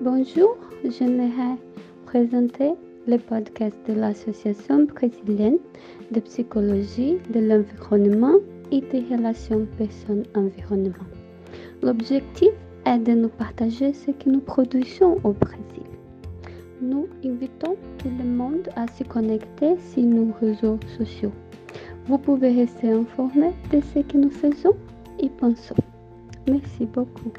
Bonjour, j'aimerais présenter le podcast de l'Association brésilienne de psychologie de l'environnement et des relations personnes-environnement. L'objectif est de nous partager ce que nous produisons au Brésil. Nous invitons tout le monde à se connecter sur nos réseaux sociaux. Vous pouvez rester informé de ce que nous faisons et pensons. Merci beaucoup.